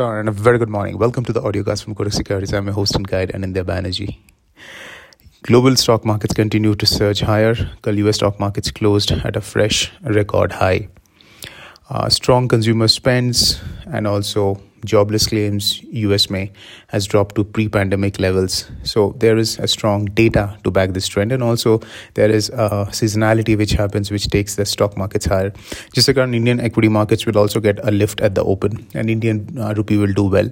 And a very good morning. Welcome to the audiocast from Kotak Securities. I'm your host and guide, Anindya Banerjee. Global stock markets continue to surge higher. The US stock markets closed at a fresh record high. Uh, strong consumer spends and also jobless claims US May has dropped to pre-pandemic levels. So there is a strong data to back this trend, and also there is a seasonality which happens, which takes the stock markets higher. Just like Indian equity markets will also get a lift at the open, and Indian uh, rupee will do well.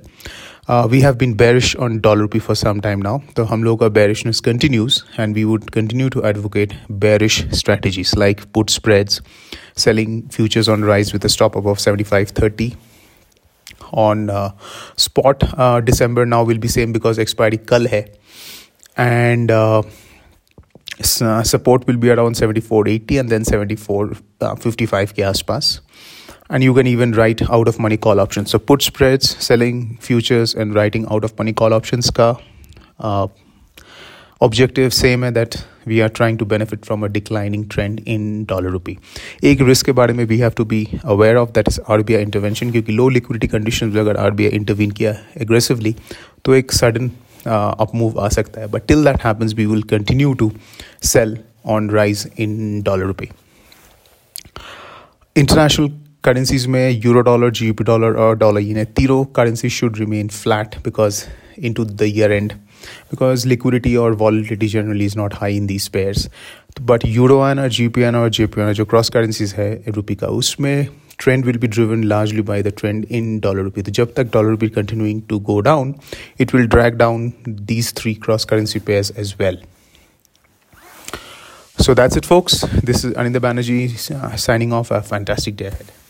Uh, we have been bearish on dollar rupee for some time now. The hum logo bearishness continues, and we would continue to advocate bearish strategies like put spreads, selling futures on rise with a stop above 75.30 on uh, spot uh, december now will be same because expiry kal hai and uh, uh, support will be around 74.80 and then 74.55 uh, ke aspas and you can even write out of money call options so put spreads selling futures and writing out of money call options ka uh, objective same hai that we are trying to benefit from a declining trend in dollar rupee एक risk के बारे में we have to be aware of that is R B I intervention क्योंकि लो liquidity condition में अगर R B I intervene किया aggressively तो एक सडन अप मूव आ सकता है but till that happens we will continue to cell on rise in dollar rupee international currencies में euro dollar जी डॉलर और डॉलर इन तीनों currency should remain flat because into the year end because liquidity or volatility generally is not high in these pairs but euro and or gpn or jpn जो cross currencies है rupee का उसमें trend will be driven largely by the trend in dollar rupee तो जब तक dollar rupee continuing to go down it will drag down these three cross currency pairs as well So that's it, folks. This is Anindya Banerjee uh, signing off. A fantastic day ahead.